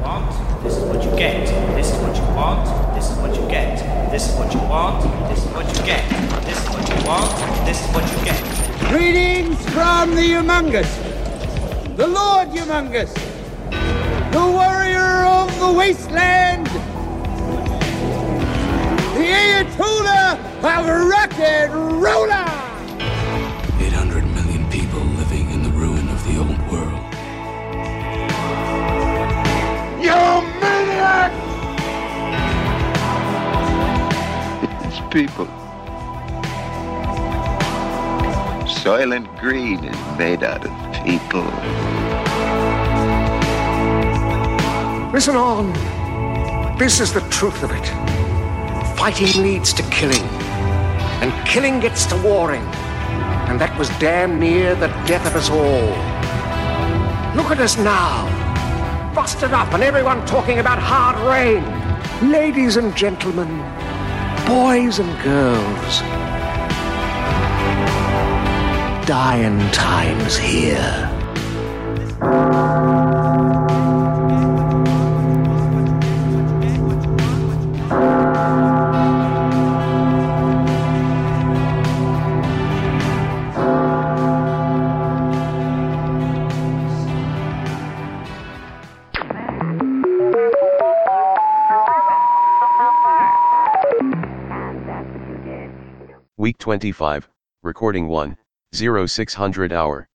want, this is what you get. This is what you want, this is what you get. This is what you want, this is what you get. This is what you want, this is what you get. Greetings from the Humongous, the Lord Humongous, the warrior of the wasteland, the Ayatollah of roller. People. Soylent Green is made out of people. Listen on. This is the truth of it. Fighting leads to killing, and killing gets to warring. And that was damn near the death of us all. Look at us now. Busted up and everyone talking about hard rain. Ladies and gentlemen, boys and girls. Dying times here. 25, Recording 1, 0600 hour.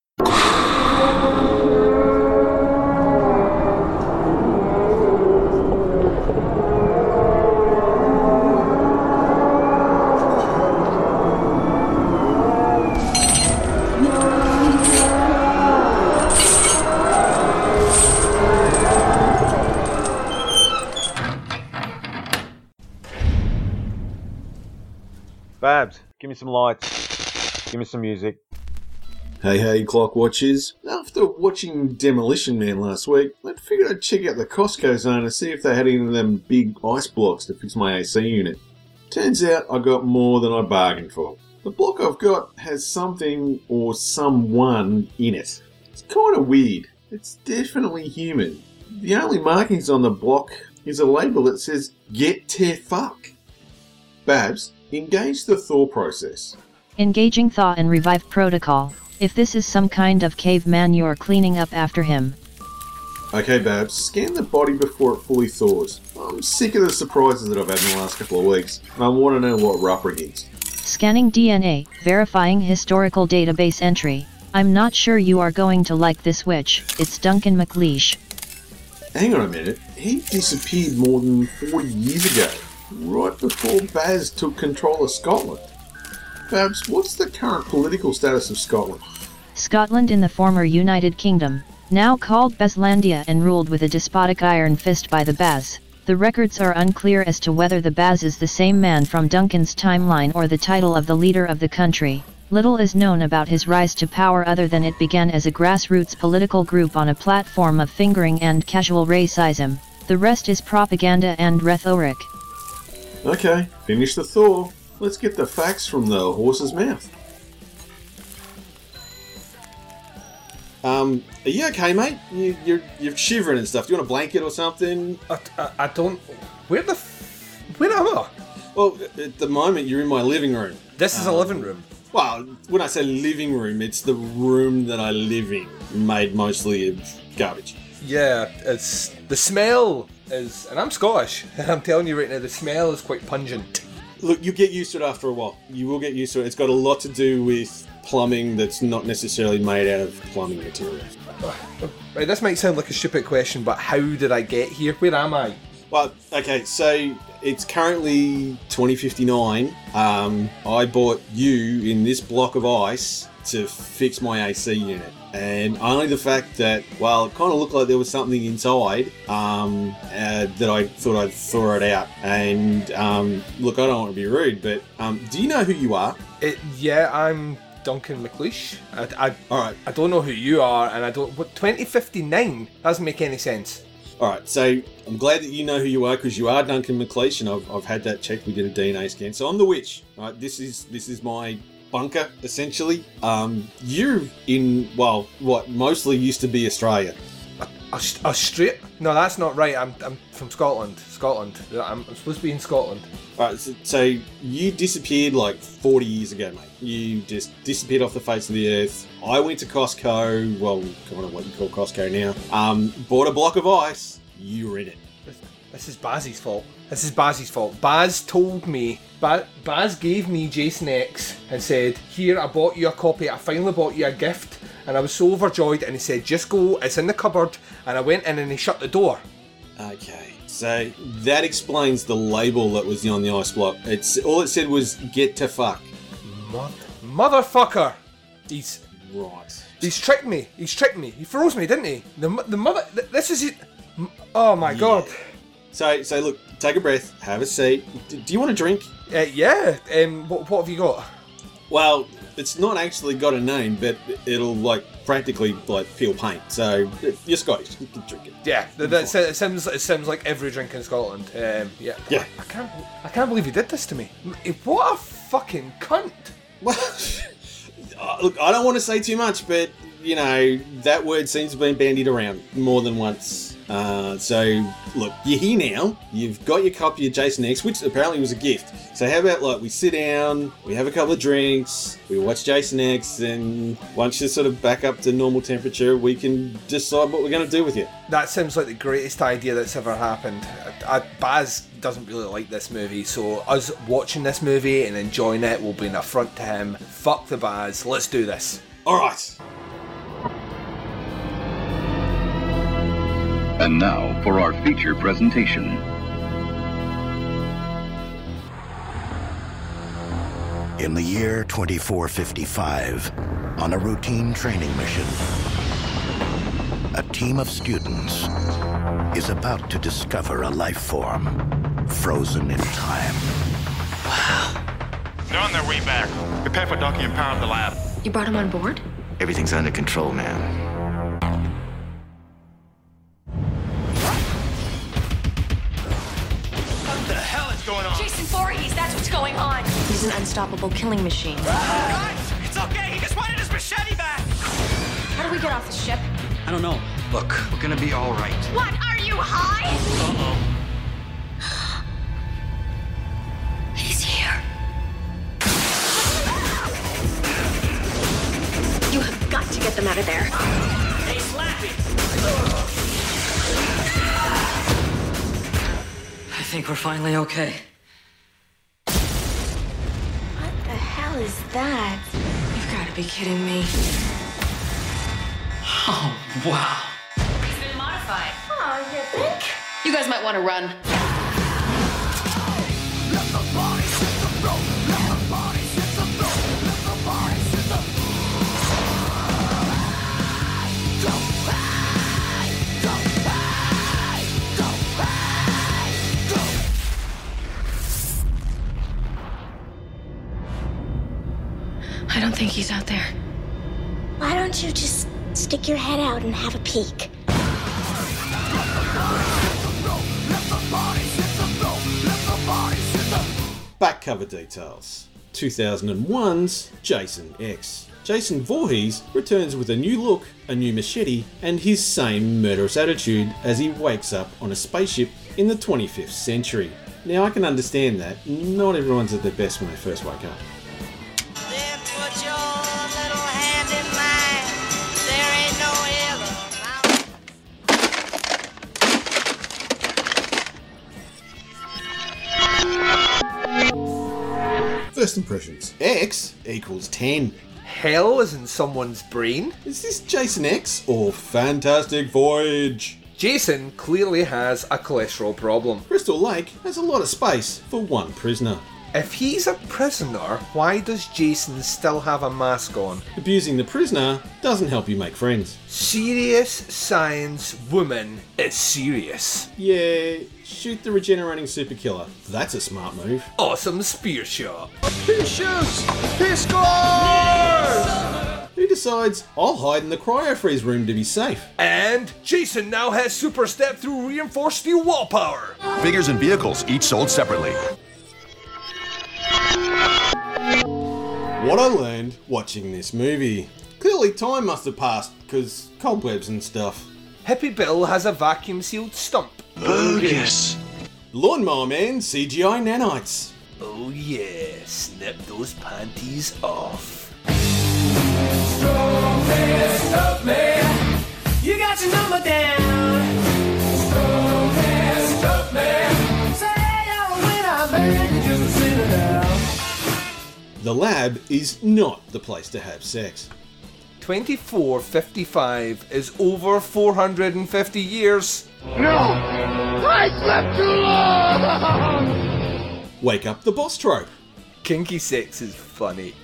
Me some lights. Give me some music. Hey, hey, clock watchers. After watching Demolition Man last week, I figured I'd check out the Costco zone and see if they had any of them big ice blocks to fix my AC unit. Turns out I got more than I bargained for. The block I've got has something or someone in it. It's kind of weird. It's definitely human. The only markings on the block is a label that says Get Tear Fuck. Babs, engage the thaw process. Engaging thaw and revive protocol. If this is some kind of caveman you're cleaning up after him. Okay, Babs, scan the body before it fully thaws. I'm sick of the surprises that I've had in the last couple of weeks, and I want to know what we're up against. Scanning DNA, verifying historical database entry. I'm not sure you are going to like this witch, it's Duncan McLeish. Hang on a minute, he disappeared more than 40 years ago, right before Baz took control of Scotland. Babs, what's the current political status of Scotland? Scotland in the former United Kingdom, now called Baslandia and ruled with a despotic iron fist by the Baz. The records are unclear as to whether the Baz is the same man from Duncan's timeline or the title of the leader of the country. Little is known about his rise to power other than it began as a grassroots political group on a platform of fingering and casual racism. The rest is propaganda and rhetoric. Okay, finish the thaw. Let's get the facts from the horse's mouth. Um, are you okay, mate? You, you're you're shivering and stuff. Do you want a blanket or something? I, I, I don't. Where the. F- where am I? Well, at the moment you're in my living room. This is a Um, living room. Well, when I say living room, it's the room that I live in, made mostly of garbage. Yeah, it's the smell is, and I'm Scottish. And I'm telling you right now, the smell is quite pungent. Look, you get used to it after a while. You will get used to it. It's got a lot to do with plumbing that's not necessarily made out of plumbing material. Right, this might sound like a stupid question, but how did I get here? Where am I? Well, okay, so it's currently 2059. Um, I bought you in this block of ice to fix my AC unit. And only the fact that, well, it kind of looked like there was something inside um, uh, that I thought I'd throw it out. And um, look, I don't want to be rude, but um, do you know who you are? It, yeah, I'm Duncan McLeish. I, I, All right, I don't know who you are, and I don't. What 2059 doesn't make any sense. All right, so I'm glad that you know who you are because you are Duncan McLeish, and I've, I've had that checked. We did a DNA scan, so I'm the witch. Right, this is this is my bunker essentially. Um, you're in well, what mostly used to be Australia. Aust- Australia? No, that's not right. I'm, I'm from Scotland. Scotland. I'm supposed to be in Scotland. Alright, so, so you disappeared like 40 years ago, mate. You just disappeared off the face of the earth. I went to Costco, well, kind of what you call Costco now. Um, bought a block of ice. You were in it. This, is Baz's fault. This is Baz's fault. Baz told me. Ba- Baz gave me Jason X and said, "Here, I bought you a copy. I finally bought you a gift." And I was so overjoyed. And he said, "Just go. It's in the cupboard." And I went in and he shut the door. Okay, so that explains the label that was on the ice block. It's all it said was "get to fuck." Mother- motherfucker! He's Right. he's tricked me. He's tricked me. He froze me, didn't he? The the mother. th- This is it. Oh my god. So, so look, take a breath, have a seat. D- do you want a drink? Uh, yeah. Um. What, what have you got? Well, it's not actually got a name, but it'll like practically like peel paint. So you're Scottish, you can drink it. Yeah. That, that, it seems it seems like every drink in Scotland. Um. Yeah. Yeah. I can't. I can't believe he did this to me. What a fucking cunt. Well, uh, look, I don't want to say too much, but you know that word seems to have been bandied around more than once. Uh, so look, you're here now. You've got your copy of Jason X, which apparently was a gift. So how about like we sit down, we have a couple of drinks, we watch Jason X, and once you're sort of back up to normal temperature, we can decide what we're going to do with you. That sounds like the greatest idea that's ever happened. I, I, Baz doesn't really like this movie, so us watching this movie and enjoying it will be an affront to him. Fuck the Baz. Let's do this. All right. And now for our feature presentation. In the year 2455, on a routine training mission, a team of students is about to discover a life form frozen in time. Wow. They're on their way back. Prepare for docking and power up the lab. You brought him on board? Everything's under control, ma'am. Unstoppable killing machine. Ah, Guys, it's okay. He just wanted his machete back. How do we get off the ship? I don't know. Look, we're gonna be all right. What? Are you high? Uh-oh. He's here. You have got to get them out of there. Hey, Slappy. I think we're finally okay. Is that? You've got to be kidding me. Oh, wow. He's been modified. Oh, you think? You guys might want to run. Stick your head out and have a peek? Back cover details 2001's Jason X. Jason Voorhees returns with a new look, a new machete, and his same murderous attitude as he wakes up on a spaceship in the 25th century. Now, I can understand that. Not everyone's at their best when they first wake up. First impressions X equals 10. Hell is in someone's brain? Is this Jason X or Fantastic Voyage? Jason clearly has a cholesterol problem. Crystal Lake has a lot of space for one prisoner. If he's a prisoner, why does Jason still have a mask on? Abusing the prisoner doesn't help you make friends. Serious science woman is serious. Yeah, shoot the regenerating super killer. That's a smart move. Awesome spear shot. He shoots! He scores! Who decides I'll hide in the cryo freeze room to be safe? And Jason now has super step through reinforced steel wall power. Figures and vehicles, each sold separately. What I learned watching this movie. Clearly, time must have passed because cobwebs and stuff. Hippie Bill has a vacuum sealed stump. Bogus. Lawnmower Man CGI nanites. Oh yeah, snip those panties off. You got your number down. The lab is not the place to have sex. 2455 is over 450 years. No! I slept too long! Wake up the boss trope. Kinky sex is funny.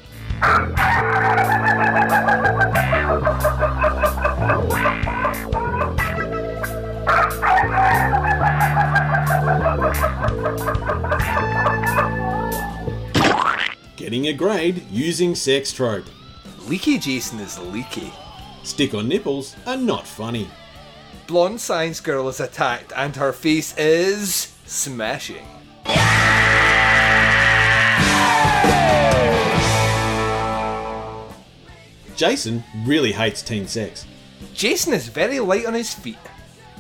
Getting a grade using sex trope. Leaky Jason is leaky. Stick on nipples are not funny. Blonde science girl is attacked and her face is smashing. Jason really hates teen sex. Jason is very light on his feet.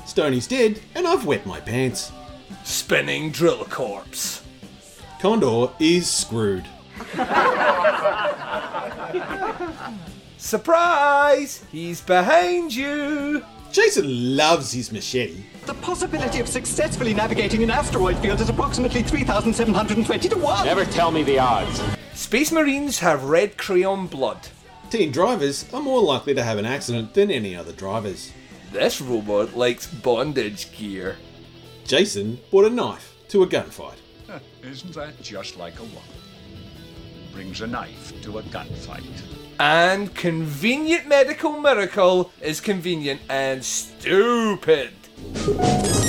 Stoney's dead and I've wet my pants. Spinning drill corpse. Condor is screwed. Surprise! He's behind you! Jason loves his machete. The possibility of successfully navigating an asteroid field is approximately 3,720 to 1. Never tell me the odds. Space Marines have red crayon blood. Teen drivers are more likely to have an accident than any other drivers. This robot likes bondage gear. Jason brought a knife to a gunfight. Isn't that just like a woman? Brings a knife to a gunfight. And convenient medical miracle is convenient and stupid.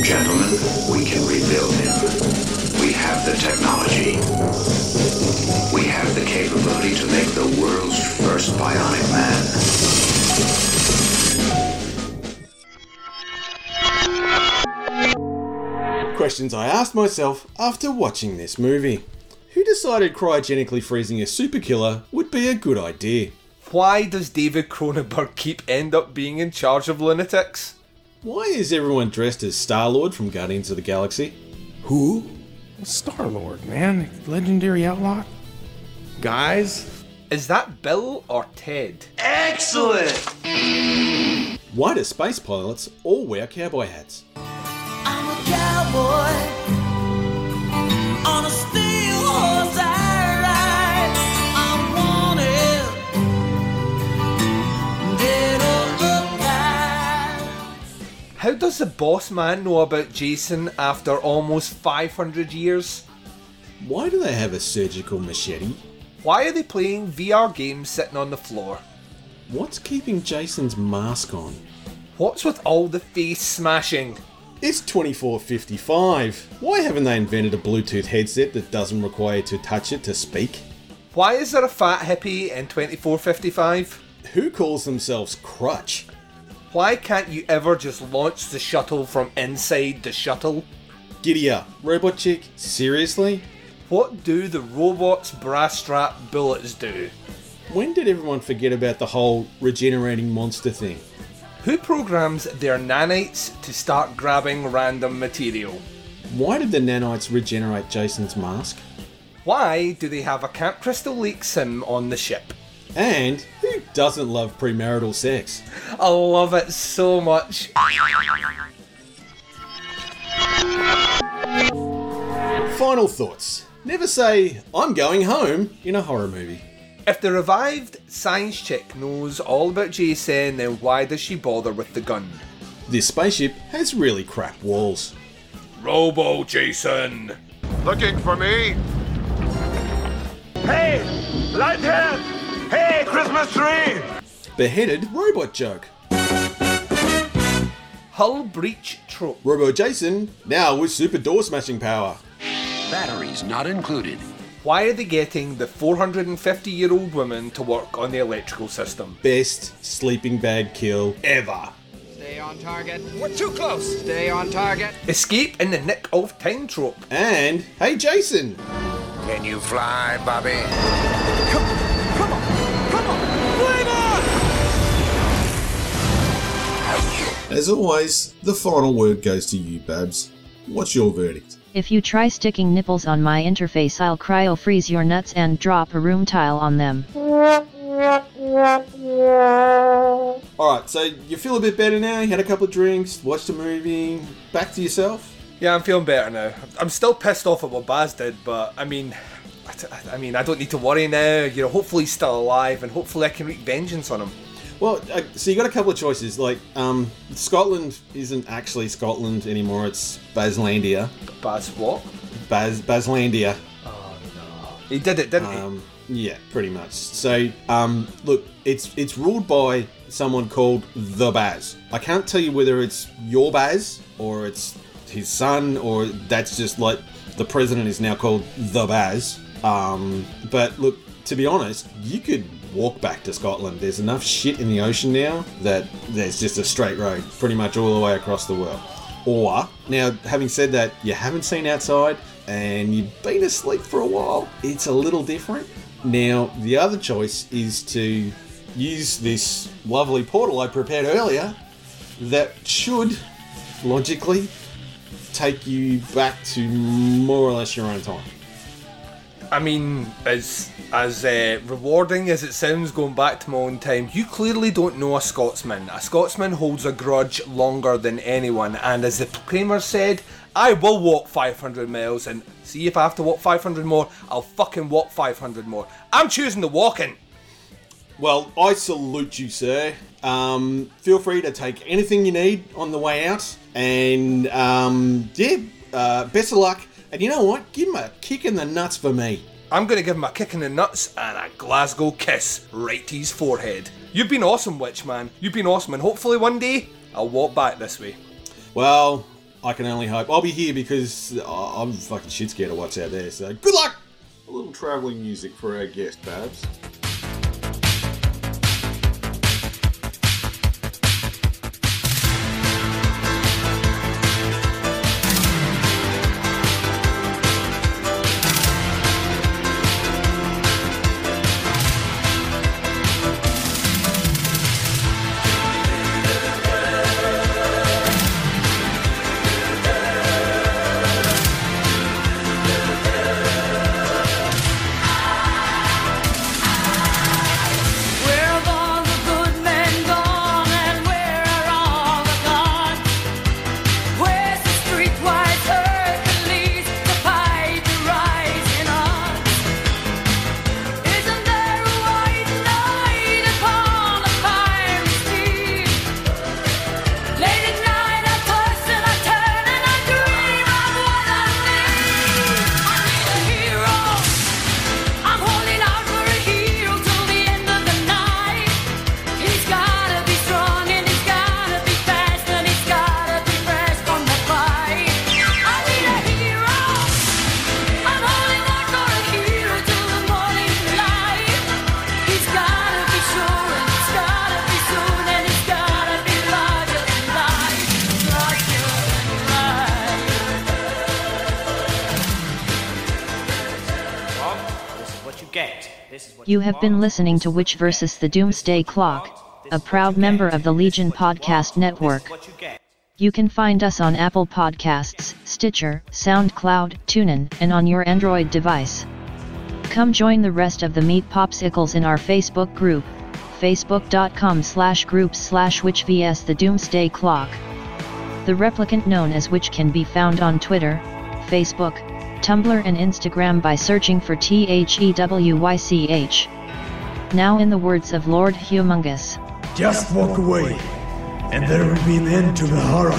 Gentlemen, we can rebuild him. We have the technology. We have the capability to make the world's first bionic man. Questions I asked myself after watching this movie. Who decided cryogenically freezing a super killer would be a good idea? Why does David Cronenberg keep end up being in charge of lunatics? Why is everyone dressed as Star Lord from Guardians of the Galaxy? Who? Star Lord, man. Legendary outlaw. Guys? Is that Bill or Ted? Excellent! Why do space pilots all wear cowboy hats? I'm a cowboy How does the boss man know about Jason after almost 500 years? Why do they have a surgical machete? Why are they playing VR games sitting on the floor? What's keeping Jason's mask on? What's with all the face smashing? It's 2455. Why haven't they invented a Bluetooth headset that doesn't require you to touch it to speak? Why is there a fat hippie in 2455? Who calls themselves Crutch? Why can't you ever just launch the shuttle from inside the shuttle? Giddy up, Robot Chick, seriously? What do the robot's brass strap bullets do? When did everyone forget about the whole regenerating monster thing? Who programs their nanites to start grabbing random material? Why did the nanites regenerate Jason's mask? Why do they have a Camp Crystal Lake sim on the ship? And who doesn't love premarital sex? I love it so much. Final thoughts. Never say, I'm going home in a horror movie. If the revived science chick knows all about Jason, then why does she bother with the gun? This spaceship has really crap walls. Robo Jason! Looking for me? Hey, Lighthead! Hey, Christmas tree! Beheaded robot joke. Hull breach trope. Robo Jason, now with super door smashing power. Batteries not included. Why are they getting the 450 year old woman to work on the electrical system? Best sleeping bag kill ever. Stay on target. We're too close. Stay on target. Escape in the nick of time trope. And, hey Jason! Can you fly, Bobby? Flame As always, the final word goes to you, Babs. What's your verdict? If you try sticking nipples on my interface, I'll cryo freeze your nuts and drop a room tile on them. Alright, so you feel a bit better now? You had a couple of drinks, watched a movie, back to yourself? Yeah, I'm feeling better now. I'm still pissed off at what Baz did, but I mean, I t- I mean, I don't need to worry now. You know, hopefully he's still alive, and hopefully I can wreak vengeance on him. Well, uh, so you got a couple of choices. Like, um, Scotland isn't actually Scotland anymore. It's Baslandia. Baz what? Baz Baslandia. Oh no! He did it, didn't um, he? Yeah, pretty much. So, um, look, it's it's ruled by someone called the Baz. I can't tell you whether it's your Baz or it's his son or that's just like the president is now called the Baz. Um, but look, to be honest, you could walk back to Scotland. There's enough shit in the ocean now that there's just a straight road pretty much all the way across the world. Or, now, having said that, you haven't seen outside and you've been asleep for a while, it's a little different. Now, the other choice is to use this lovely portal I prepared earlier that should logically take you back to more or less your own time. I mean, as as uh, rewarding as it sounds going back to my own time, you clearly don't know a Scotsman. A Scotsman holds a grudge longer than anyone, and as the Proclaimer said, I will walk 500 miles, and see if I have to walk 500 more, I'll fucking walk 500 more. I'm choosing the walking. Well, I salute you, sir. Um, feel free to take anything you need on the way out, and um, yeah, uh, best of luck. And you know what? Give him a kick in the nuts for me. I'm gonna give him a kick in the nuts and a Glasgow kiss right to his forehead. You've been awesome, Witch Man. You've been awesome, and hopefully one day I'll walk back this way. Well, I can only hope. I'll be here because uh, I'm fucking shit scared of what's out there. So good luck. A little travelling music for our guest, Babs. You have been listening to Witch vs. the Doomsday Clock, a proud member of the Legion Podcast Network. You can find us on Apple Podcasts, Stitcher, SoundCloud, TuneIn, and on your Android device. Come join the rest of the Meat Popsicles in our Facebook group, facebook.com slash groups slash witch vs the Doomsday Clock. The replicant known as which can be found on Twitter, Facebook, Tumblr and Instagram by searching for E THEWYCH. Now in the words of Lord Humongous. Just walk away, and there will be an end to the horror.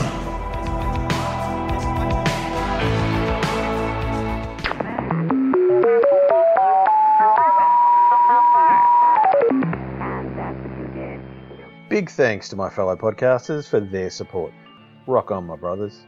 Big thanks to my fellow podcasters for their support. Rock on, my brothers.